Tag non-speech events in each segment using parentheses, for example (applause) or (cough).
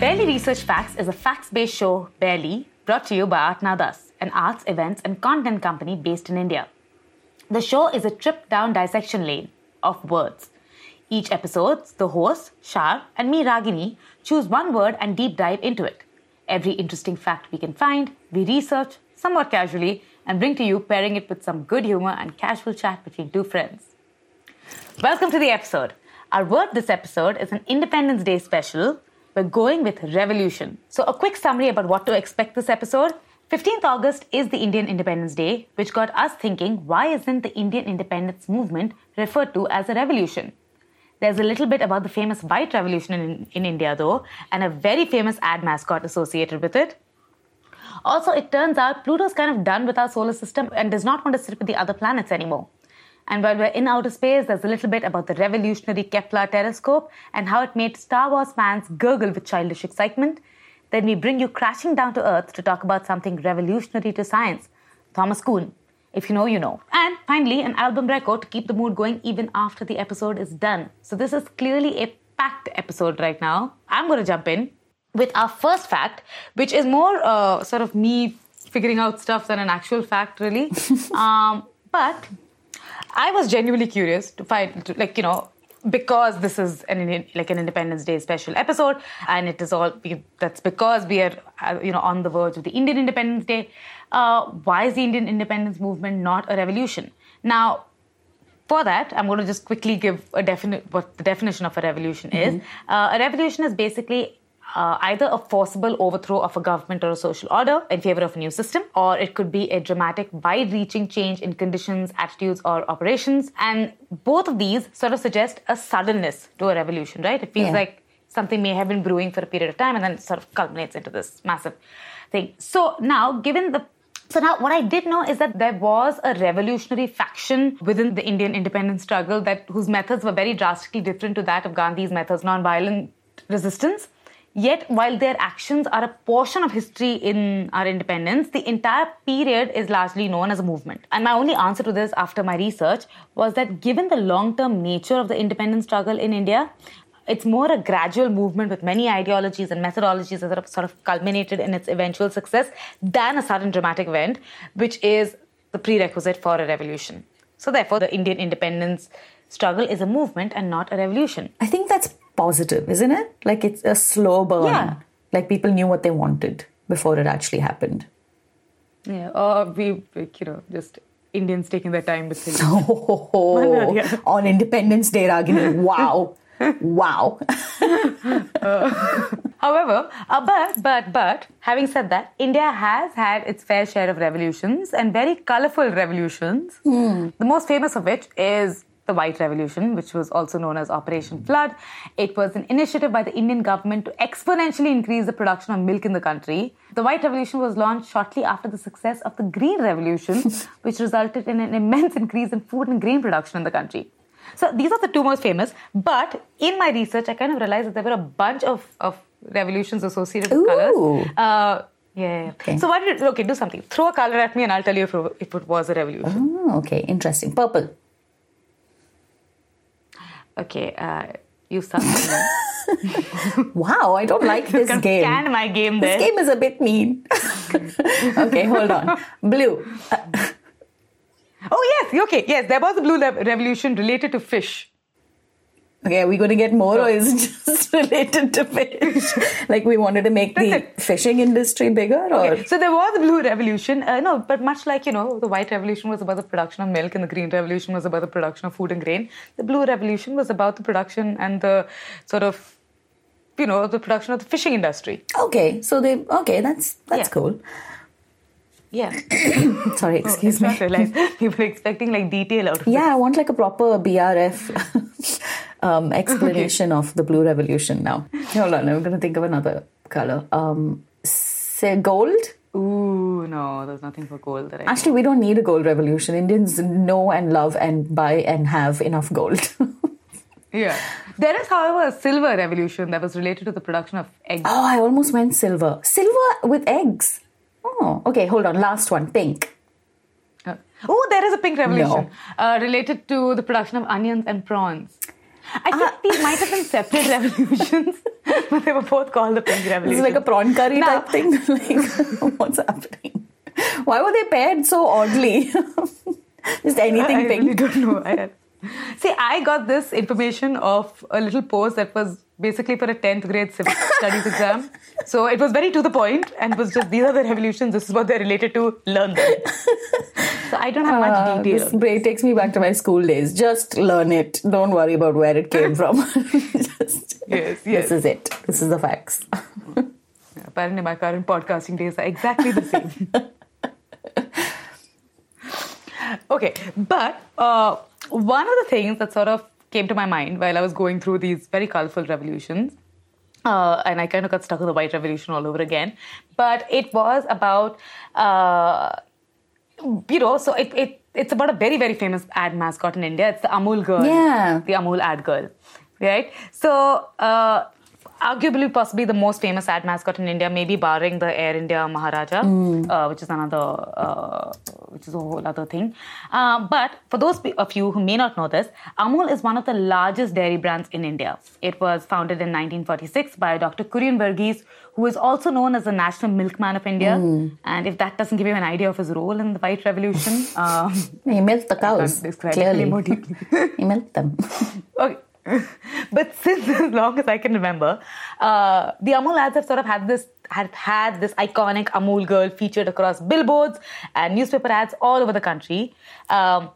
Barely Research Facts is a facts based show, Barely, brought to you by Art Thus, an arts, events, and content company based in India. The show is a trip down dissection lane of words. Each episode, the host, Shar, and me, Ragini, choose one word and deep dive into it. Every interesting fact we can find, we research somewhat casually and bring to you, pairing it with some good humor and casual chat between two friends. Welcome to the episode. Our word this episode is an Independence Day special. We're going with revolution. So, a quick summary about what to expect this episode. 15th August is the Indian Independence Day, which got us thinking why isn't the Indian independence movement referred to as a revolution? There's a little bit about the famous White Revolution in, in India, though, and a very famous ad mascot associated with it. Also, it turns out Pluto's kind of done with our solar system and does not want to sit with the other planets anymore. And while we're in outer space, there's a little bit about the revolutionary Kepler telescope and how it made Star Wars fans gurgle with childish excitement. Then we bring you crashing down to Earth to talk about something revolutionary to science Thomas Kuhn. If you know, you know. And finally, an album record to keep the mood going even after the episode is done. So, this is clearly a packed episode right now. I'm going to jump in with our first fact, which is more uh, sort of me figuring out stuff than an actual fact, really. (laughs) um, but I was genuinely curious to find, like, you know, because this is an like an Independence Day special episode, and it is all that's because we are uh, you know on the verge of the Indian Independence Day. Uh, why is the Indian independence movement not a revolution? Now, for that, I'm going to just quickly give a definite what the definition of a revolution is. Mm-hmm. Uh, a revolution is basically uh, either a forcible overthrow of a government or a social order in favor of a new system, or it could be a dramatic, wide reaching change in conditions, attitudes, or operations. And both of these sort of suggest a suddenness to a revolution, right? It feels yeah. like something may have been brewing for a period of time and then sort of culminates into this massive thing. So now, given the so now what I did know is that there was a revolutionary faction within the Indian independence struggle that whose methods were very drastically different to that of Gandhi's methods, non-violent resistance. Yet, while their actions are a portion of history in our independence, the entire period is largely known as a movement. And my only answer to this after my research was that given the long term nature of the independence struggle in India, it's more a gradual movement with many ideologies and methodologies that have sort of culminated in its eventual success than a sudden dramatic event, which is the prerequisite for a revolution. So, therefore, the Indian independence struggle is a movement and not a revolution. I think that's positive, isn't it? Like it's a slow burn. Yeah. Like people knew what they wanted before it actually happened. Yeah, or we, you know, just Indians taking their time with things. (laughs) Oh, (laughs) on Independence Day, Ragini. Wow. wow. uh, (laughs) however, uh, but, but, but, having said that, India has had its fair share of revolutions and very colorful revolutions. Mm. The most famous of which is the White Revolution, which was also known as Operation Flood. It was an initiative by the Indian government to exponentially increase the production of milk in the country. The White Revolution was launched shortly after the success of the Green Revolution, (laughs) which resulted in an immense increase in food and grain production in the country. So these are the two most famous. But in my research, I kind of realized that there were a bunch of, of revolutions associated with Ooh. colors. Uh, yeah. Okay. So why did okay do something? Throw a color at me, and I'll tell you if, if it was a revolution. Oh, okay, interesting. Purple. Okay, uh, you start. (laughs) wow, I don't like this you game. Scan my game. This game is a bit mean. (laughs) okay, hold on. Blue. (laughs) oh yes, okay, yes. There was a blue revolution related to fish. Okay, are we going to get more, or is it (laughs) just related to fish? (laughs) like we wanted to make the fishing industry bigger, or okay. so there was a blue revolution. Uh, no, but much like you know, the white revolution was about the production of milk, and the green revolution was about the production of food and grain. The blue revolution was about the production and the sort of, you know, the production of the fishing industry. Okay, so they okay, that's that's yeah. cool. Yeah. (coughs) Sorry, oh, excuse oh, me. Realized people are expecting like detail out of Yeah, I want like a proper BRF (laughs) um, (laughs) explanation okay. of the blue revolution now. Hold on, I'm going to think of another color. Um, say gold. Ooh, no, there's nothing for gold that I Actually, know. we don't need a gold revolution. Indians know and love and buy and have enough gold. (laughs) yeah. There is, however, a silver revolution that was related to the production of eggs. Oh, I almost went silver. Silver with eggs. Oh, okay, hold on. Last one pink. Uh, oh, there is a pink revolution no. uh, related to the production of onions and prawns. I think uh, these might have been separate (laughs) revolutions, (laughs) but they were both called the Pink This Revolution. is like a prawn curry Now- type thing. (laughs) like, what's happening? Why were they paired so oddly? Just anything I pink. really don't know. (laughs) See, I got this information of a little post that was basically for a 10th grade civic (laughs) studies exam. So it was very to the point and was just these are the revolutions, this is what they're related to, learn them. So I don't have Uh, much detail. this break takes me back to my school days. Just learn it. Don't worry about where it came from. (laughs) Just, Yes, yes. This is it. This is the facts. Apparently, my current podcasting days are exactly the same. okay, but uh, one of the things that sort of came to my mind while I was going through these very colorful revolutions, uh, and I kind of got stuck with the white revolution all over again, but it was about, uh, you know, so it, it it's about a very very famous ad mascot in India. It's the Amul girl, Yeah. the Amul ad girl, right? So. Uh, arguably possibly the most famous ad mascot in India, maybe barring the Air India Maharaja, uh, which is another, uh, which is a whole other thing. Uh, but for those of you who may not know this, Amul is one of the largest dairy brands in India. It was founded in 1946 by Dr. Kurian Verghese, who is also known as the national milkman of India. And if that doesn't give you an idea of his role in the White Revolution, um, (laughs) He milked the cows. can't describe it any Clearly. more deeply. (laughs) he milked them. (laughs) Okay. (laughs) but since as long as I can remember, uh, the Amul ads have sort of had this had had this iconic Amul girl featured across billboards and newspaper ads all over the country. Um,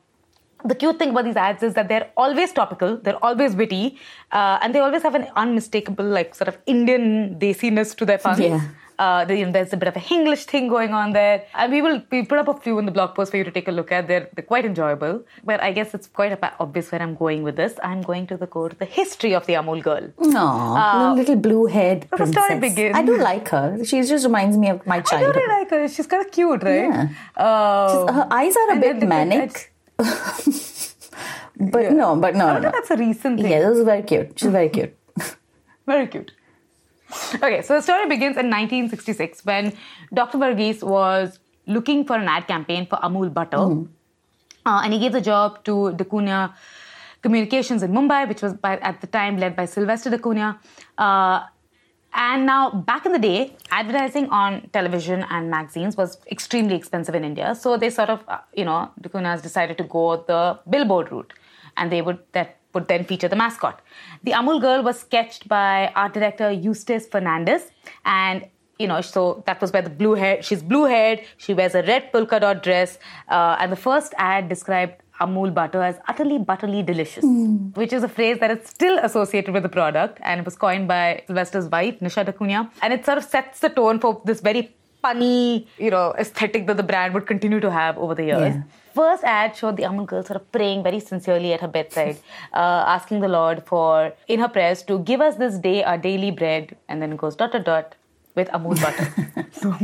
the cute thing about these ads is that they're always topical, they're always witty, uh, and they always have an unmistakable, like, sort of Indian desiness to their puns. Yeah. Uh, the, you know, there's a bit of a English thing going on there. And we will we put up a few in the blog post for you to take a look at. They're, they're quite enjoyable. But I guess it's quite obvious where I'm going with this. I'm going to the to the history of the Amul girl. Aww, little blue haired the princess. story begins- I do like her. She just reminds me of my child. I do childhood. really like her. She's kind of cute, right? Yeah. Uh, Her eyes are a bit manic. (laughs) but no, but no, I no, no. that's a recent thing. Yeah, this is very cute. She's very cute. (laughs) Very cute. Okay, so the story begins in 1966 when Dr. Verghese was looking for an ad campaign for Amul butter. Uh, and he gave the job to daCunha Communications in Mumbai, which was by, at the time led by Sylvester daCunha. Uh, and now, back in the day, advertising on television and magazines was extremely expensive in India. So they sort of, uh, you know, daCunhas decided to go the billboard route. And they would that would then feature the mascot. The Amul girl was sketched by art director Eustace Fernandes. And you know, so that was where the blue hair, she's blue haired, she wears a red polka dot dress. Uh, and the first ad described Amul butter as utterly butterly delicious, which is a phrase that is still associated with the product. And it was coined by Sylvester's wife, Nisha daCunha. And it sort of sets the tone for this very punny, you know, aesthetic that the brand would continue to have over the years. Yeah. First ad showed the Amul girl sort of praying very sincerely at her bedside, (laughs) uh, asking the Lord for, in her prayers, to give us this day our daily bread, and then it goes dot dot dot with Amul butter. (laughs) so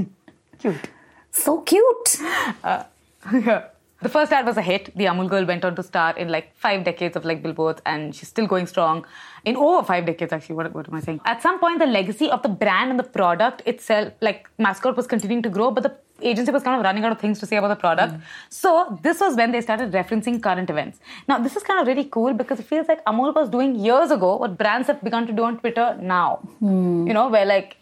cute. So cute. (laughs) yeah. The first ad was a hit. The Amul girl went on to star in like five decades of like billboards, and she's still going strong in over five decades. Actually, what, what am I saying? At some point, the legacy of the brand and the product itself, like mascot, was continuing to grow, but the agency was kind of running out of things to say about the product. Mm. So this was when they started referencing current events. Now this is kind of really cool because it feels like Amul was doing years ago what brands have begun to do on Twitter now. Hmm. You know, where like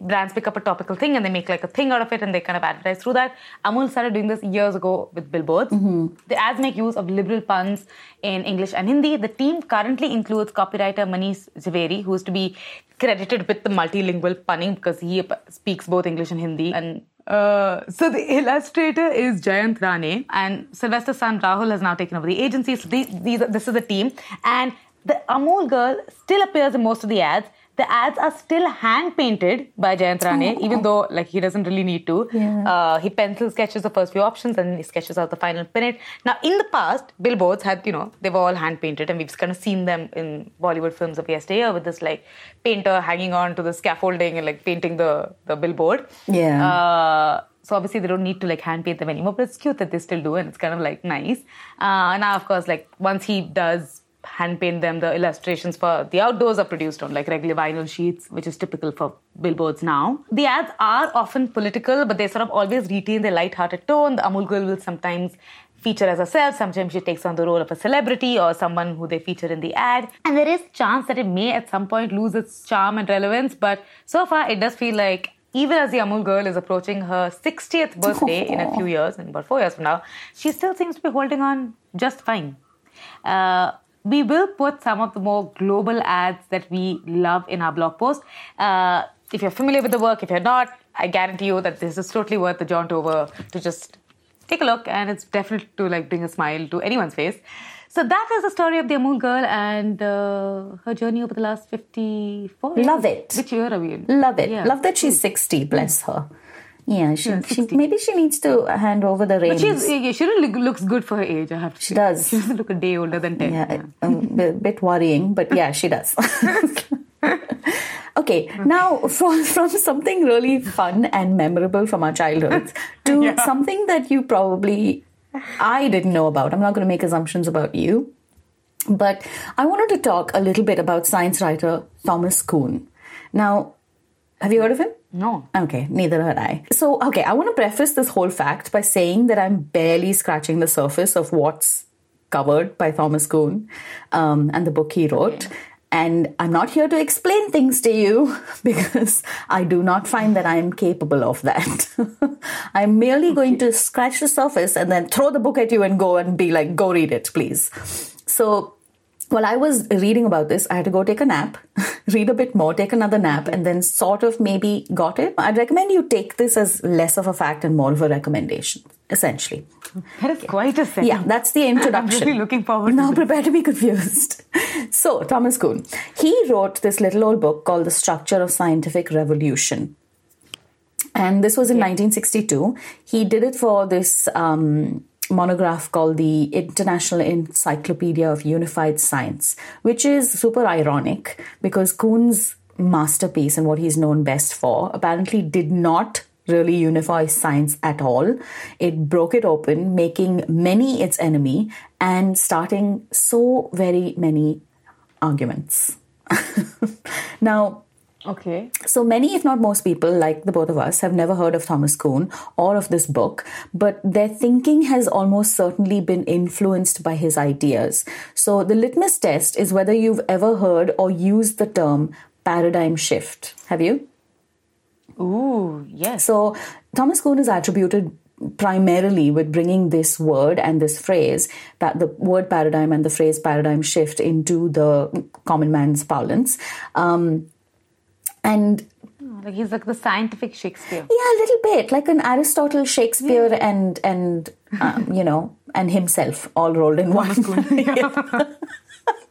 brands pick up a topical thing and they make like a thing out of it and they kind of advertise through that. Amul started doing this years ago with billboards. Mm-hmm. The ads make use of liberal puns in English and Hindi. The team currently includes copywriter Manish Jhaveri, who is to be credited with the multilingual punning because he speaks both English and Hindi. And uh, so the illustrator is Jayant Rane, and Sylvester's son Rahul has now taken over the agency. So these, these this is the team, and the Amul girl still appears in most of the ads. The ads are still hand painted by Jayant Rane, even though like he doesn't really need to. Yeah. Uh, he pencil sketches the first few options and he sketches out the final pinnet. Now, in the past, billboards had, you know, they were all hand painted, and we've kind of seen them in Bollywood films of yesteryear with this like painter hanging on to the scaffolding and like painting the, the billboard. Yeah. Uh, so obviously they don't need to like hand paint them anymore, but it's cute that they still do, and it's kind of like nice. Uh, now, of course, like once he does hand paint them, the illustrations for the outdoors are produced on like regular vinyl sheets, which is typical for billboards now. The ads are often political, but they sort of always retain their light-hearted tone. The Amul girl will sometimes feature as herself. Sometimes she takes on the role of a celebrity or someone who they feature in the ad. And there is chance that it may at some point lose its charm and relevance. But so far, it does feel like even as the Amul girl is approaching her 60th birthday in a few (laughs) years, in about four years from now, she still seems to be holding on just fine. Uh, we will put some of the more global ads that we love in our blog post. Uh, if you're familiar with the work, if you're not, I guarantee you that this is totally worth the jaunt over to just take a look, and it's definitely to like bring a smile to anyone's face. So that is the story of the Amul girl and uh, her journey over the last 54 years. Love it. Which year are we in? Love it. Yeah. Love that she's 60, bless her. Yeah, she, she maybe she needs to hand over the But reins. she's, yeah, she really looks good for her age, I have to She say. does. She doesn't look a day older than 10. yeah, a bit, bit worrying, but yeah, she does. (laughs) okay, (laughs) now from, from something really fun and memorable from our childhoods (laughs) to Yeah. something that you probably I didn't know about. I'm not going to make assumptions about you, but I wanted to talk a little bit about science writer Thomas Kuhn. Now, have you heard of him? No. Okay, neither had I. So, okay, I want to preface this whole fact by saying that I'm barely scratching the surface of what's covered by Thomas Kuhn um, and the book he wrote. And I'm not here to explain things to you (laughs) because I do not find that I am capable of that. (laughs) I'm merely going to scratch the surface and then throw the book at you and go and be like, go read it, please. So, while I was reading about this, I had to go take a nap, (laughs) read a bit more, take another nap, and then sort of maybe got it. I'd recommend you take this as less of a fact and more of a recommendation, essentially. That is quite a second. Yeah, that's the introduction. (laughs) I'm really looking forward Now prepare to be confused. (laughs) So, Thomas Kuhn, he wrote this little old book called The Structure of Scientific Revolution. And this was in 1962. He did it for this um, monograph called the International Encyclopedia of Unified Science, which is super ironic because Kuhn's masterpiece and what he's known best for apparently did not really unify science at all. It broke it open, making many its enemy and starting so very many arguments. (laughs) now, Okay. so many, if not most people, like the both of us, have never heard of Thomas Kuhn or of this book, but their thinking has almost certainly been influenced by his ideas. So the litmus test is whether you've ever heard or used the term paradigm shift. Have you? Ooh, yes. So Thomas Kuhn is attributed primarily with bringing this word and this phrase, pa- the word paradigm and the phrase paradigm shift into the common man's parlance. Um, and Like he's like the scientific Shakespeare. yeah, a little bit like an Aristotle, Shakespeare, and and um, you know, and himself all rolled in one. (laughs)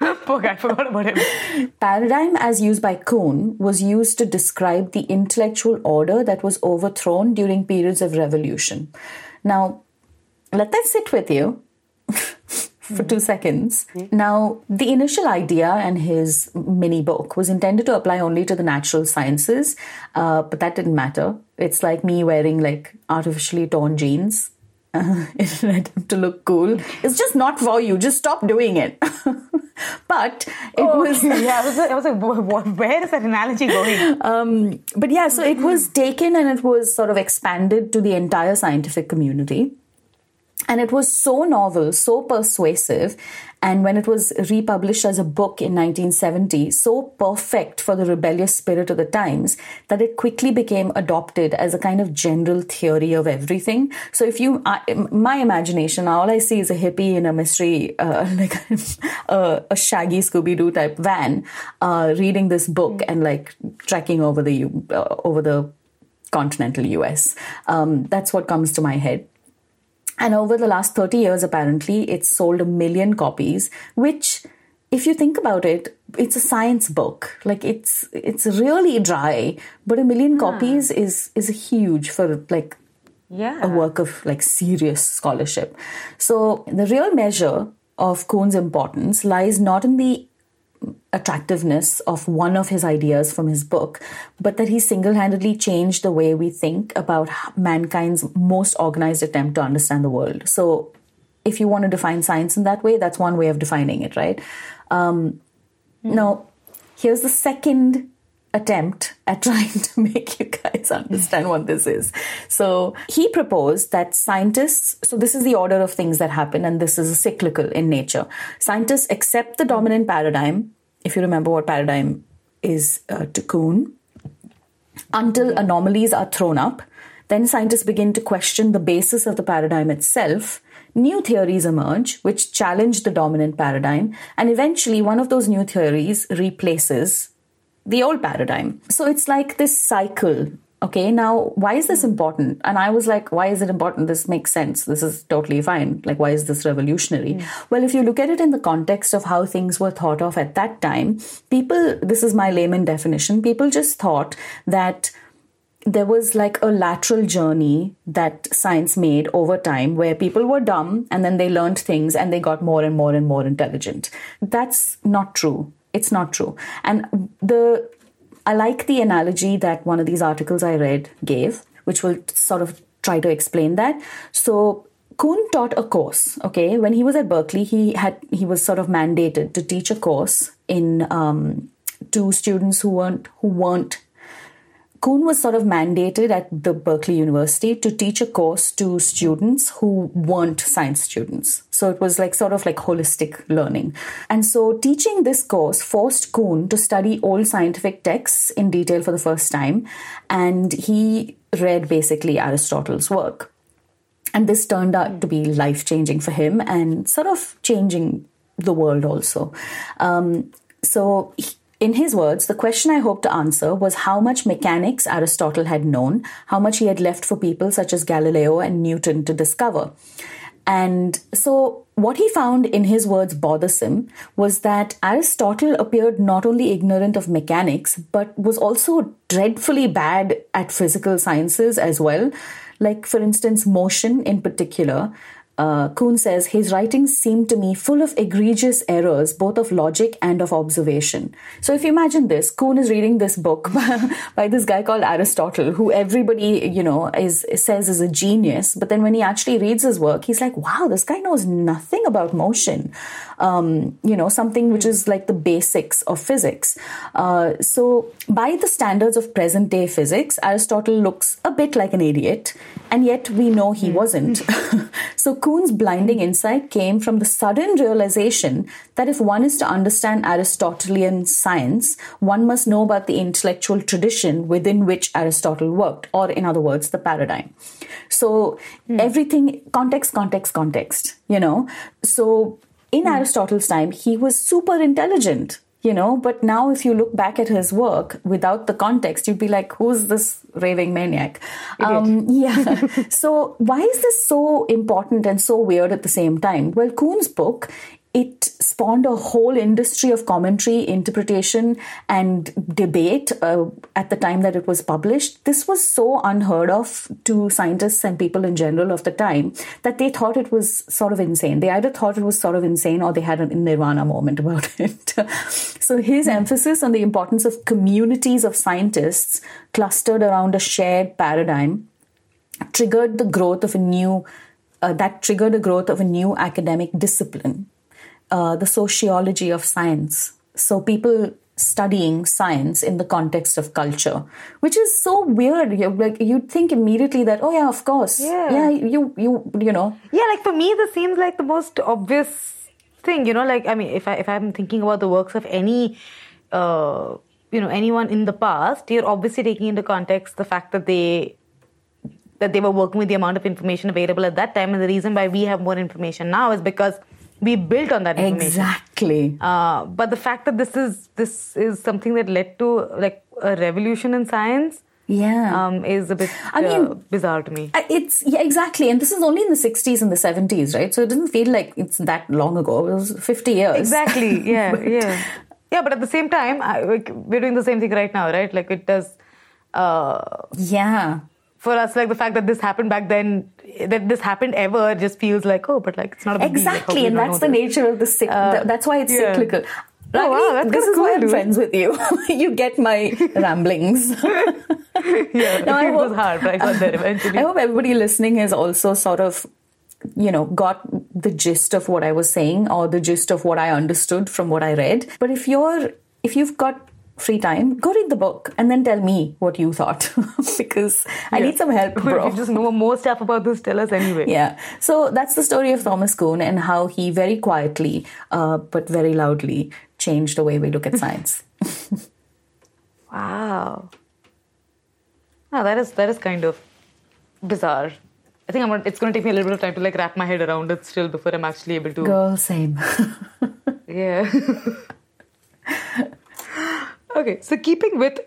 (laughs) Poor guy, forgot about him. Paradigm, as used by Kuhn, was used to describe the intellectual order that was overthrown during periods of revolution. Now, let that sit with you for two seconds. Now, the initial idea and his mini book was intended to apply only to the natural sciences, uh, but that didn't matter. It's like me wearing like artificially torn jeans. Uh, (laughs) in an attempt to look cool. It's just not for you. Just stop doing it. (laughs) but it was (laughs) yeah, I was, I was like, wh- wh- where is that analogy going? but yeah, so it was taken and it was sort of expanded to the entire scientific community. And it was so novel, so persuasive, and when it was republished as a book in 1970, so perfect for the rebellious spirit of the times that it quickly became adopted as a kind of general theory of everything. So if you, I, my imagination, all I see is a hippie in a mystery, uh, (laughs) like a, a shaggy Scooby Doo type van, uh, reading this book and like trekking over the uh, over the continental US. Um, that's what comes to my head. And over the last 30 years, apparently, it's sold a million copies, which, if you think about it, it's a science book. Like it's it's really dry, but a million ah. copies is is huge for like Yeah. a work of like serious scholarship. So the real measure of Kuhn's importance lies not in the attractiveness of one of his ideas from his book, but that he single handedly changed the way we think about mankind's most organized attempt to understand the world. So, if you want to define science in that way, that's one way of defining it, right? Um, Now, here's the second attempt at (laughs) trying to make you guys understand what this is. So he proposed that scientists, so this is the order of things that happen, and this is cyclical in nature. Scientists accept the dominant paradigm, if you remember what paradigm is uh, to Kuhn, until anomalies are thrown up. Then scientists begin to question the basis of the paradigm itself. New theories emerge which challenge the dominant paradigm, and eventually one of those new theories replaces the old paradigm. So it's like this cycle. Okay, now why is this important? And I was like, why is it important? This makes sense. This is totally fine. Like, why is this revolutionary? Mm. Well, if you look at it in the context of how things were thought of at that time, people, this is my layman definition, people just thought that there was like a lateral journey that science made over time where people were dumb and then they learned things and they got more and more and more intelligent. That's not true. It's not true. And the I like the analogy that one of these articles I read gave, which will sort of try to explain that. So Kuhn taught a course. Okay, when he was at Berkeley, he had he was sort of mandated to teach a course in um, to students who weren't who weren't Kuhn was sort of mandated at the Berkeley University to teach a course to students who weren't science students. So it was like sort of like holistic learning. And so teaching this course forced Kuhn to study old scientific texts in detail for the first time. And he read basically Aristotle's work. And this turned out to be life changing for him and sort of changing the world also. Um, so he, in his words, the question I hoped to answer was how much mechanics Aristotle had known, how much he had left for people such as Galileo and Newton to discover. And so, what he found, in his words, bothersome was that Aristotle appeared not only ignorant of mechanics, but was also dreadfully bad at physical sciences as well. Like, for instance, motion in particular uh, Kuhn says, his writings seem to me full of egregious errors, both of logic and of observation. So if you imagine this, Kuhn is reading this book by, (laughs) by this guy called Aristotle, who everybody, you know, is says is a genius. But then when he actually reads his work, he's like, wow, this guy knows nothing about motion. Um, you know, something which is like the basics of physics. Uh, so by the standards of present day physics, Aristotle looks a bit like an idiot, and yet we know he wasn't. (laughs) so Kuhn's blinding insight came from the sudden realization that if one is to understand Aristotelian science, one must know about the intellectual tradition within which Aristotle worked, or in other words, the paradigm. So mm. everything, context, context, context, you know. So in mm. Aristotle's time, he was super intelligent you know but now if you look back at his work without the context you'd be like who's this raving maniac? Um, yeah. (laughs) So why is this so important and so weird at the same time? Well kuhn's book it spawned a whole industry of commentary, interpretation, and debate uh, at the time that it was published. This was so unheard of to scientists and people in general of the time that they thought it was sort of insane. They either thought it was sort of insane or they had a nirvana moment about (laughs) it. so his mm emphasis on the importance of communities of scientists clustered around a shared paradigm triggered the growth of a new uh, that triggered the growth of a new academic discipline uh, the sociology of science. So people studying science in the context of culture, which is so weird. you like you'd think immediately that, oh yeah, of course, yeah, yeah, you you you know, yeah. Like for me, this seems like the most obvious thing. You know, like I mean, if I if I'm thinking about the works of any. Uh, you know anyone in the past you're obviously taking into context the fact that they that they were working with the amount of information available at that time and the reason why we have more information now is because we built on that information. Exactly. Uh, but the fact that this is this is something that led to like a revolution in science. Yeah, um, is a bit I mean, uh, bizarre to me. It's yeah, exactly, and this is only in the '60s and the '70s, right? So it doesn't feel like it's that long ago. It was 50 years. Exactly. (laughs) Yeah, but, yeah, yeah. But at the same time, I, we're doing the same thing right now, right? Like it does. Uh, yeah for us, like the fact that this happened back then, that this happened ever, just feels like oh, but like it's not a big exactly, and that's the nature of the cyc- uh, that's why it's yeah. cyclical. Oh, wow, that's this is cool, why I'm dude. friends with you. (laughs) you get my (laughs) ramblings. yeah, (laughs) no, I it hope, was hard, but I got there eventually. I hope everybody listening has also sort of, you know, got the gist of what I was saying or the gist of what I understood from what I read. But if you're, if you've got free time, go read the book and then tell me what you thought (laughs) because I need some help, bro. if you just know more stuff about this, tell us anyway. Yeah. So that's the story of Thomas Kuhn and how he very quietly, uh, but very loudly, changed the way we look at (laughs) science. wow. Ah, that is that is kind of bizarre. I think I'm gonna, it's going to take me a little bit of time to like wrap my head around it still before I'm actually able to. Girl, same. (laughs) Yeah. Okay, so keeping with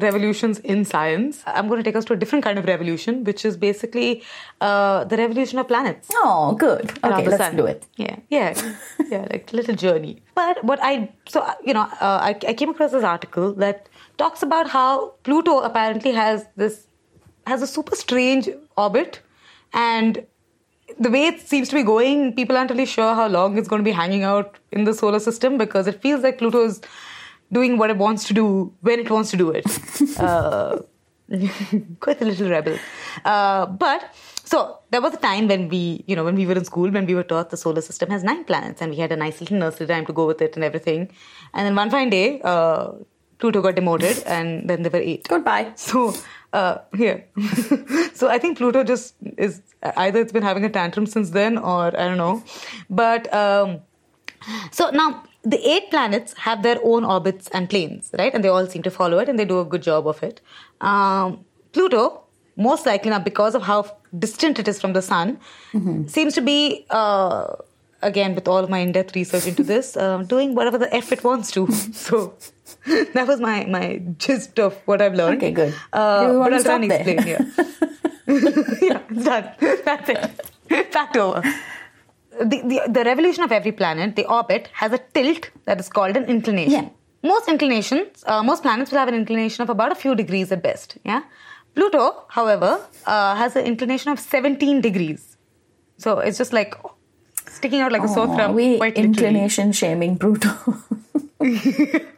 revolutions in science, I'm going to take us to a different kind of revolution, which is basically uh, the revolution of planets. oh, good. Okay, let's sun. do it. Yeah, yeah, yeah, like a little journey. But what I so you know, uh, I, I came across this article that talks about how Pluto apparently has this has a super strange orbit, and the way it seems to be going, people aren't really sure how long it's going to be hanging out in the solar system because it feels like Pluto is doing what it wants to do when it wants to do it. (laughs) uh, quite a little rebel. Uh, but so there was a time when we, you know, when we were in school, when we were taught the solar system has nine planets, and we had a nice little nursery time to go with it and everything. And then one fine day, uh, Pluto got demoted, (laughs) and then there were eight. Goodbye. So uh, here, (laughs) so I think Pluto just is either it's been having a tantrum since then, or I don't know. But um, so now the eight planets have their own orbits and planes, right? And they all seem to follow it, and they do a good job of it. Um, Pluto, most likely now because of how distant it is from the sun, seems to be. Uh, Again, with all of my in-depth research into this, uh, doing whatever the f it wants to. (laughs) So that was my my gist of what I've learned. Okay, good. Uh, Do but I'll try and explain. Yeah, (laughs) yeah, it's done. That's it. (laughs) Fact over. The, the, the revolution of every planet, the orbit, has a tilt that is called an inclination. Yeah. Most inclinations, uh, most planets will have an inclination of about a few degrees at best. Yeah. Pluto, however, uh, has an inclination of 17 degrees. So it's just like sticking out like a sore thumb. we literally. inclination shaming Pluto. (laughs)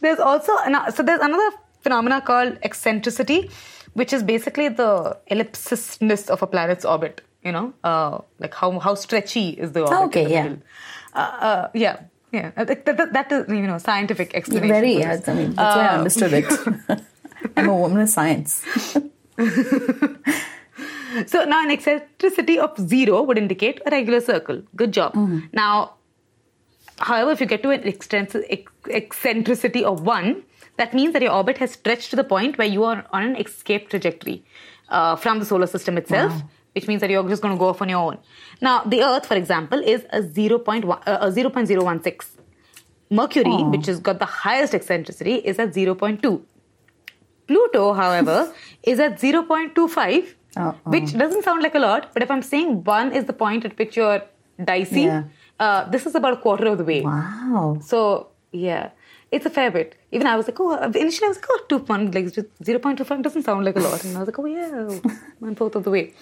There's also an, so there's another phenomena called eccentricity, which is basically the ellipsisness of a planet's orbit. You know, uh, like how how stretchy is the orbit? Okay, the yeah. Uh, uh, yeah, yeah. Uh, That, that, that is you know scientific explanation. Very, yeah. I mean, that's why I Uh, understood it. (laughs) I'm a woman of science. (laughs) So now an eccentricity of zero would indicate a regular circle. Good job. Now, however, if you get to an eccentricity of one, that means that your orbit has stretched to the point where you are on an escape trajectory uh, from the solar system itself, which means that you're just going to go off on your own. Now, the Earth, for example, is a 0.1, uh, a 0.016. Mercury, which has got the highest eccentricity, is at 0.2. Pluto, however, (laughs) is at 0.25, Uh-oh. which doesn't sound like a lot, but if I'm saying one is the point at which you're dicey, Yeah. uh, this is about a quarter of the way. Wow. So, yeah, it's a fair bit. Even I was like, oh, initially I was like, oh, two one, like just 0.25 doesn't sound like a lot. And I was like, oh, yeah, (laughs) one fourth of the way.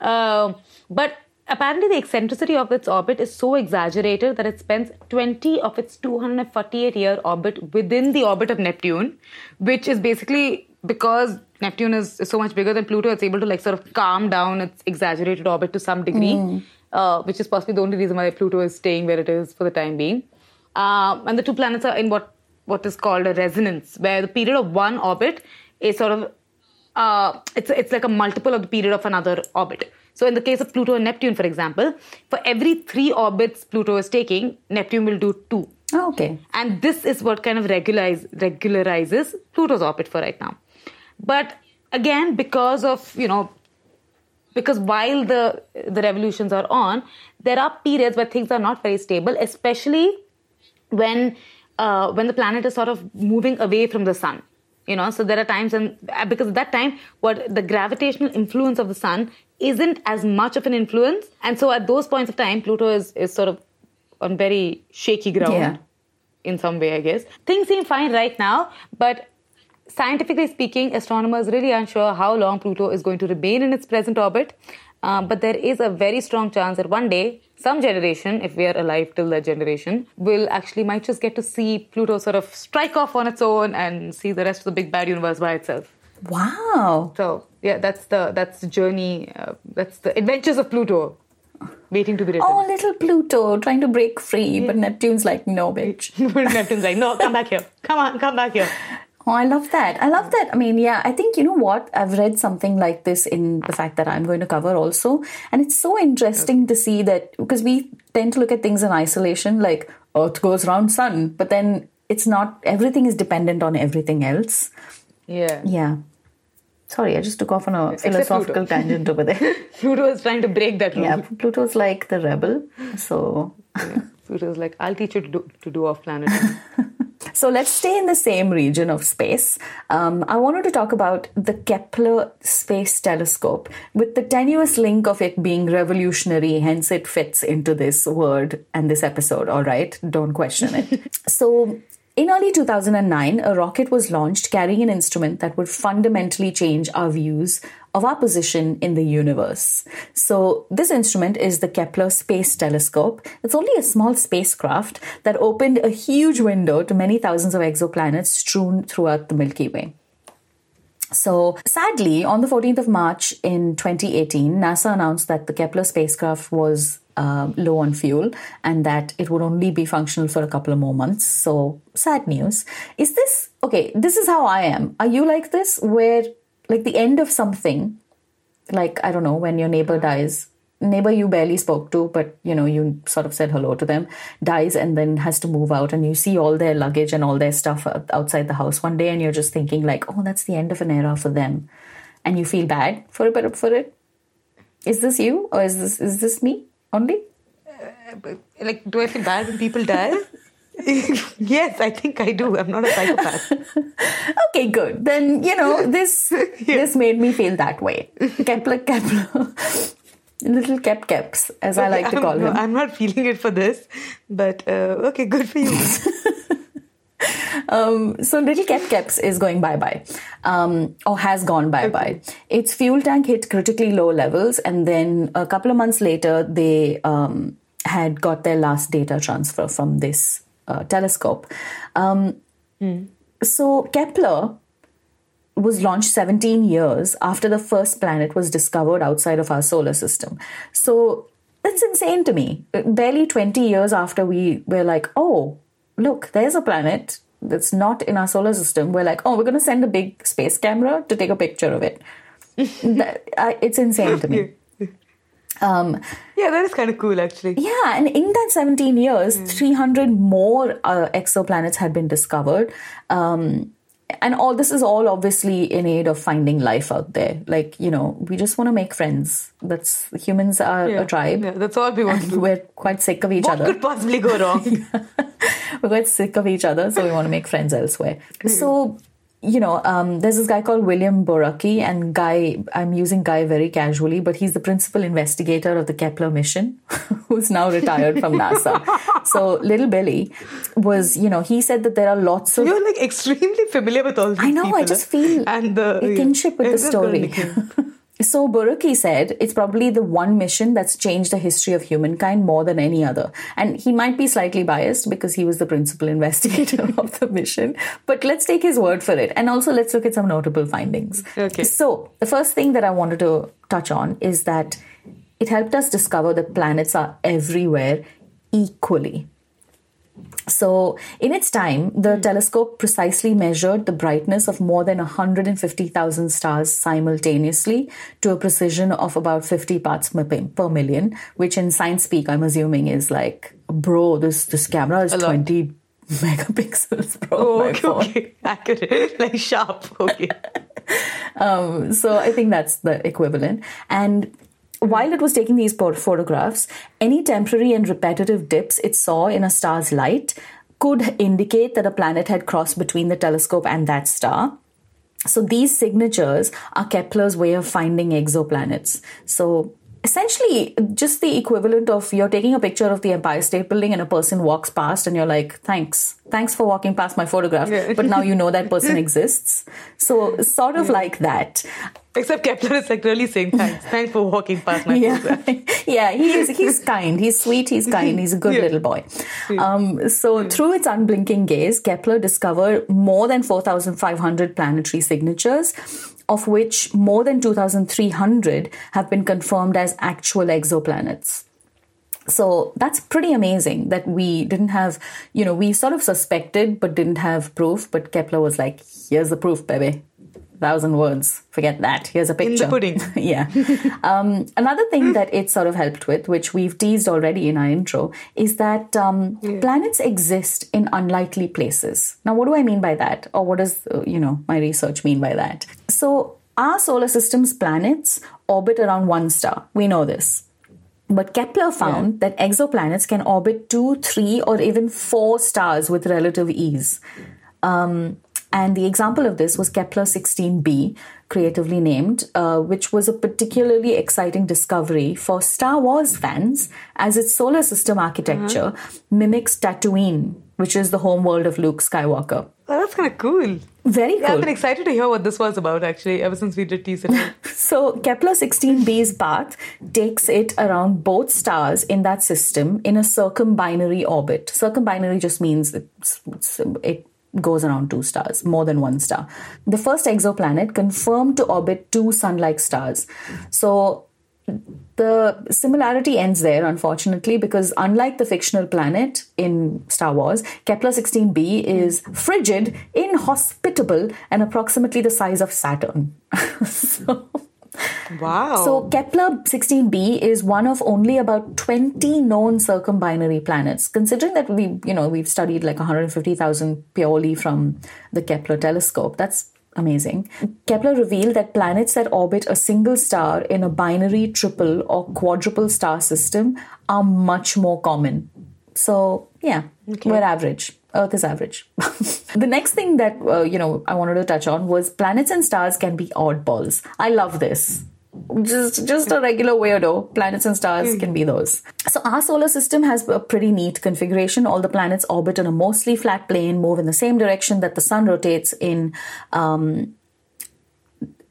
Um, but apparently, the eccentricity of its orbit is so exaggerated that it spends 20 of its 248 year orbit within the orbit of Neptune, which is basically because Neptune is, so much bigger than Pluto, it's able to like sort of calm down its exaggerated orbit to some degree, uh, which is possibly the only reason why Pluto is staying where it is for the time being. Um, and the two planets are in what what is called a resonance, where the period of one orbit is sort of uh, it's it's like a multiple of the period of another orbit. So in the case of Pluto and Neptune, for example, for every three orbits Pluto is taking, Neptune will do two. Oh, okay. And this is what kind of regularize, regularizes Pluto's orbit for right now. But again, because of, you know, because while the the revolutions are on, there are periods where things are not very stable, especially when uh, when the planet is sort of moving away from the sun. You know, so there are times and because at that time, what the gravitational influence of the sun isn't as much of an influence, and so at those points of time, Pluto is is sort of on very shaky ground Yeah. in some way, I guess. Things seem fine right now, but scientifically speaking, astronomers really aren't sure how long Pluto is going to remain in its present orbit. Um, but there is a very strong chance that one day, some generation, if we are alive till that generation, will actually might just get to see Pluto sort of strike off on its own and see the rest of the big bad universe by itself. Wow. So yeah, that's the that's the journey. Uh, that's the adventures of Pluto. waiting to be written. Oh, little Pluto trying to break free, but Neptune's like, no, bitch. (laughs) Neptune's like, no, come back here. Come on, come back here. (laughs) Oh, I love that. I love that. I mean, yeah, I think, you know what? I've read something like this in the fact that I'm going to cover also. And it's so interesting to see that because we tend to look at things in isolation, like Earth goes round sun, but then it's not, everything is dependent on everything else. Yeah. Yeah. Sorry, I just took off on a philosophical Pluto. tangent over there. (laughs) Pluto is trying to break that rule. yeah, Pluto's like the rebel. So Pluto's like, I'll teach you to do, to do off planet. (laughs) So let's stay in the same region of space. Um, I wanted to talk about the Kepler Space Telescope with the tenuous link of it being revolutionary, hence it fits into this word and this episode, all right? Don't question it. (laughs) so in early 2009, a rocket was launched carrying an instrument that would fundamentally change our views of our position in the universe. So, this instrument is the Kepler Space Telescope. It's only a small spacecraft that opened a huge window to many thousands of exoplanets strewn throughout the Milky Way. So, sadly, on the 14th of March in 2018, NASA announced that the Kepler spacecraft was uh, low on fuel and that it would only be functional for a couple of more months. So, sad news. Is this okay? This is how I am. Are you like this where, like, the end of something, like, I don't know, when your neighbor dies, neighbor you barely spoke to, but you know, you sort of said hello to them, dies and then has to move out, and you see all their luggage and all their stuff outside the house one day, and you're just thinking, like, oh, that's the end of an era for them. And you feel bad for a bit for it. Is this you or is this is this me? Only? Uh, like, do I feel bad when people die? (laughs) yes, I think I do. I'm not a psychopath. (laughs) okay, good. Then you know this. (laughs) yeah. This made me feel that way. Kepler, Kepler, little Kep Keps, as okay, I like to call I'm, him. No, I'm not feeling it for this, but uh, okay, good for you. Um, so little Kep Keps is going bye bye, um, or has gone bye bye. Its fuel tank hit critically low levels, and then a couple of months later, they um, had got their last data transfer from this uh, telescope. Mm. So Kepler was launched 17 years after the first planet was discovered outside of our solar system. So that's insane to me. Barely 20 years after we were like, oh, look, there's a planet that's not in our solar system. We're like, oh, we're going to send a big space camera to take a picture of it. (laughs) that, uh, it's insane to me. (laughs) Um, yeah, that is kind of cool, actually. Yeah, and in that 17 years, mm. 300 more uh, exoplanets had been discovered. Um, and all this is all obviously in aid of finding life out there. Like, you know, we just want to make friends. That's humans are yeah, a tribe. Yeah, that's all we want to do. We're quite sick of each what other. What could possibly go wrong? (laughs) we're quite sick of each other, so we want to make friends elsewhere. So you know, um, there's this guy called William Borucki, and Guy, I'm using Guy very casually, but he's the principal investigator of the Kepler mission, (laughs) who's now retired from NASA. So little Billy was, you know, he said that there are lots of. You're like extremely familiar with all these I know, people, I just feel and the, a kinship with the story. (laughs) So Borucki said it's probably the one mission that's changed the history of humankind more than any other. And he might be slightly biased because he was the principal (laughs) investigator of the mission. But let's take his word for it. And also let's look at some notable findings. Okay. So the first thing that I wanted to touch on is that it helped us discover that planets are everywhere equally. So, in its time, the telescope precisely measured the brightness of more than 150,000 stars simultaneously to a precision of about 50 parts per million, which in science speak, I'm assuming is like, bro, this, this camera is 20 (laughs) megapixels, bro. Oh, okay, okay. Accurate, (laughs) like sharp, okay. (laughs) um, so, I think that's the equivalent. And while it was taking these photographs, any temporary and repetitive dips it saw in a star's light could indicate that a planet had crossed between the telescope and that star. So these signatures are Kepler's way of finding exoplanets. So essentially just the equivalent of you're taking a picture of the Empire State Building and a person walks past and you're like, thanks, thanks for walking past my photograph. Yeah. but now you know that (laughs) person exists. So sort of yeah. like that. Except Kepler is like really saying thanks. (laughs) Thanks for walking past my yeah. photograph. (laughs) yeah, he is, he's kind. He's sweet. He's kind. He's a good little boy. Um, so through its unblinking gaze, Kepler discovered more than 4,500 planetary signatures of which more than 2,300 have been confirmed as actual exoplanets. So that's pretty amazing that we didn't have, you know, we sort of suspected but didn't have proof. But Kepler was like, here's the proof, baby. Thousand words. Forget that. Here's a picture. In the pudding. (laughs) yeah. Um, another thing that it sort of helped with, which we've teased already in our intro, is that um, yeah. planets exist in unlikely places. Now, what do I mean by that? Or what does, uh, you know, my research mean by that? So, our solar system's planets orbit around one star. We know this. But Kepler found yeah. that exoplanets can orbit two, three, or even four stars with relative ease. Um, and the example of this was Kepler 16b, creatively named, uh, which was a particularly exciting discovery for Star Wars fans as its solar system architecture uh-huh. mimics Tatooine, which is the home world of Luke Skywalker. Oh, that's kind of cool. Very yeah, cool. I've been excited to hear what this was about actually, ever since we did tease it. (laughs) so, Kepler 16b's path takes it around both stars in that system in a circumbinary orbit. Circumbinary just means it goes around two stars, more than one star. The first exoplanet confirmed to orbit two sun like stars. So the similarity ends there, unfortunately, because unlike the fictional planet in Star Wars, Kepler 16b is frigid, inhospitable, and approximately the size of Saturn. (laughs) so Wow. So Kepler 16b is one of only about 20 known circumbinary planets. Considering that we, you know, we've studied like 150,000 purely from the Kepler telescope, that's amazing. Kepler revealed that planets that orbit a single star in a binary, triple, or quadruple star system are much more common. So, yeah, okay. we're average. Earth is average. (laughs) the next thing that uh, you know I wanted to touch on was planets and stars can be oddballs. I love this. Just just a regular weirdo. Planets and stars mm. can be those. So our solar system has a pretty neat configuration. All the planets orbit on a mostly flat plane, move in the same direction that the sun rotates in. Um,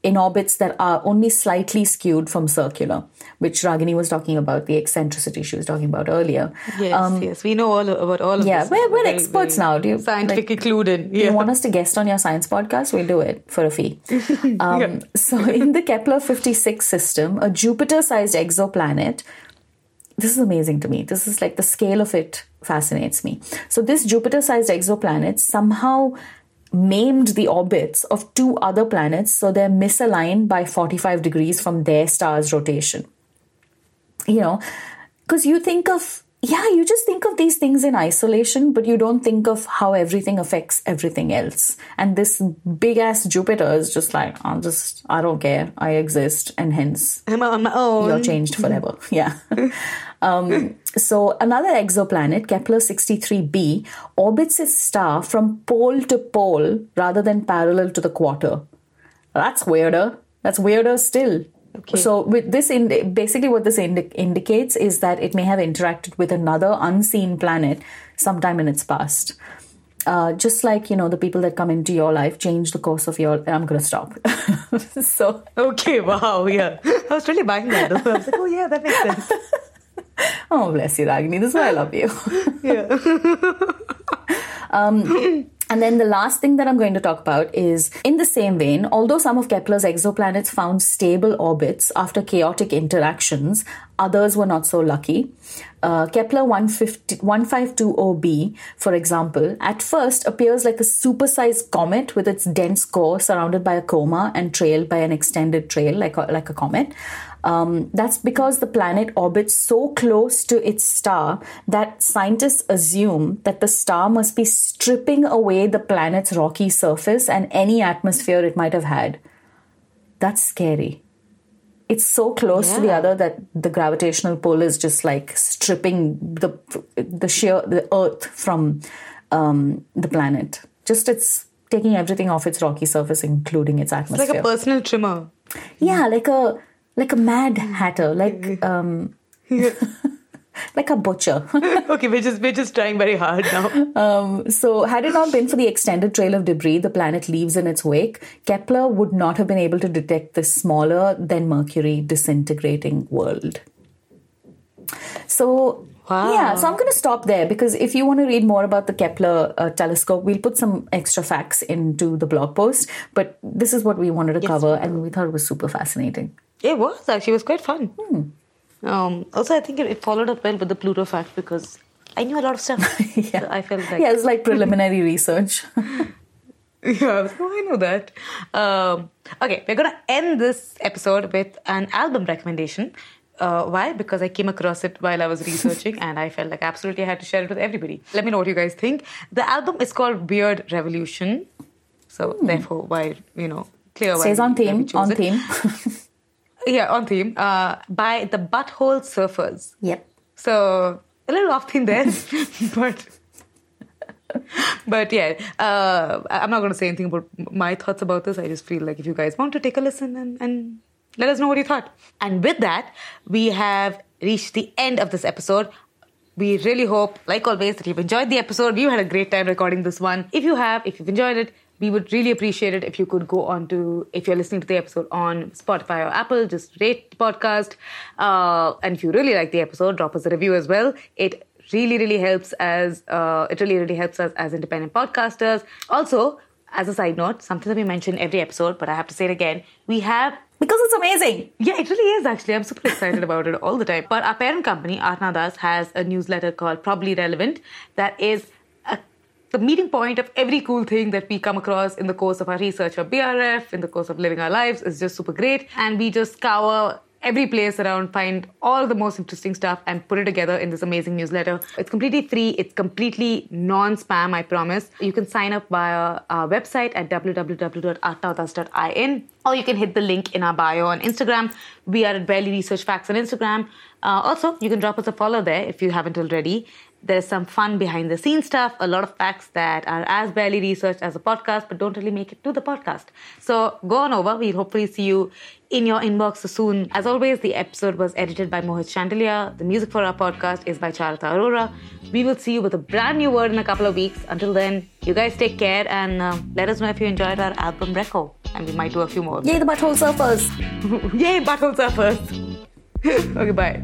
in orbits that are only slightly skewed from circular, which Ragini was talking about, the eccentricity she was talking about earlier. Yes, um, yes, we know all about all of yeah, this. we're, we're very, experts very now. Do you scientifically like, clued? Yeah. You want us to guest on your science podcast? We'll do it for a fee. (laughs) Um, yeah. So, in the Kepler 56 system, a Jupiter-sized exoplanet. This is amazing to me. This is like the scale of it fascinates me. So, this Jupiter-sized exoplanet somehow maimed the orbits of two other planets so they're misaligned by 45 degrees from their star's rotation. You know, because you think of, yeah, you just think of these things in isolation, but you don't think of how everything affects everything else. And this big ass Jupiter is just like, I'm just, I don't care. I exist. And hence, I'm on my own. You're changed forever. (laughs) yeah. (laughs) Um, so another exoplanet, Kepler 63b, orbits its star from pole to pole rather than parallel to the equator. That's weirder. That's weirder still. Okay. So with this, indi- basically what this indi- indicates is that it may have interacted with another unseen planet sometime in its past. Uh, just like you know the people that come into your life change the course of your i'm gonna stop (laughs) so okay wow yeah i was really buying that i was like oh yeah that makes sense (laughs) oh, bless you, Ragini. This is why I love you. yeah. (laughs) um, and then the last thing that I'm going to talk about is in the same vein, although some of Kepler's exoplanets found stable orbits after chaotic interactions, others were not so lucky. Uh, Kepler 1520b, for example, at first appears like a supersized comet with its dense core surrounded by a coma and trailed by an extended trail like a, like a comet. Um, that's because the planet orbits so close to its star that scientists assume that the star must be stripping away the planet's rocky surface and any atmosphere it might have had. That's scary. It's so close yeah. to the other that the gravitational pull is just like stripping the the sheer the Earth from um, the planet. Just it's taking everything off its rocky surface, including its atmosphere. It's like a personal trimmer. Yeah, like a like a mad hatter, like um, (laughs) like a butcher. (laughs) okay, we're just we're just trying very hard now. Um, so, had it not been for the extended trail of debris the planet leaves in its wake, Kepler would not have been able to detect this smaller than Mercury disintegrating world. So, Wow. Yeah, so I'm going to stop there because if you want to read more about the Kepler uh, telescope, we'll put some extra facts into the blog post. But this is what we wanted to yes, cover, and we thought it was super fascinating. It was actually. It was quite fun. Hmm. Um, also, I think it, it followed up well with the Pluto fact because I knew a lot of stuff. (laughs) yeah. So I felt like yeah, it's like preliminary (laughs) research. (laughs) Yeah, so I know that. Um, okay, we're gonna end this episode with an album recommendation. Uh, why? Because I came across it while I was researching and I felt like absolutely I had to share it with everybody. Let me know what you guys think. The album is called Weird Revolution. So, therefore, why, you know, clear why Says on theme, on it. theme. Yeah, on theme. Uh, by the Butthole Surfers. yep. So a little off theme there, (laughs) but but yeah, uh, I'm not going to say anything about my thoughts about this. I just feel like if you guys want to take a listen and, and let us know what you thought. And with that, we have reached the end of this episode. We really hope, like always, that you've enjoyed the episode. We had a great time recording this one. If you have, if you've enjoyed it, we would really appreciate it if you could go on to, if you're listening to the episode on Spotify or Apple, just rate the podcast. Uh, and if you really like the episode, drop us a review as well. It really, really helps as, uh, it really, really helps us as independent podcasters. Also, as a side note, something that we mention every episode, but I have to say it again, we have Because it's amazing. yeah, it really is actually. I'm super excited about it all the time. But our parent company, Artnautas, has a newsletter called Probably Relevant that is the meeting point of every cool thing that we come across in the course of our research for BRF, in the course of living our lives. is just super great. And we just scour every place around, find all the most interesting stuff, and put it together in this amazing newsletter. It's completely free, it's completely non spam, I promise. You can sign up via our website at www.artnautas.in or you can hit the link in our bio on Instagram. We are at Barely Research Facts on Instagram. Uh, also, you can drop us a follow there if you haven't already. There's some fun behind the scenes stuff, a lot of facts that are as barely researched as a podcast, but don't really make it to the podcast. So go on over. We'll hopefully see you in your inbox soon. As always, the episode was edited by Mohit Chandelier. The music for our podcast is by Charita Arora. We will see you with a brand new word in a couple of weeks. Until then, you guys take care and uh, let us know if you enjoyed our album reco. And we might do a few more. Yay, the butthole surfers. (laughs) Yay, butthole surfers. (laughs) okay, bye.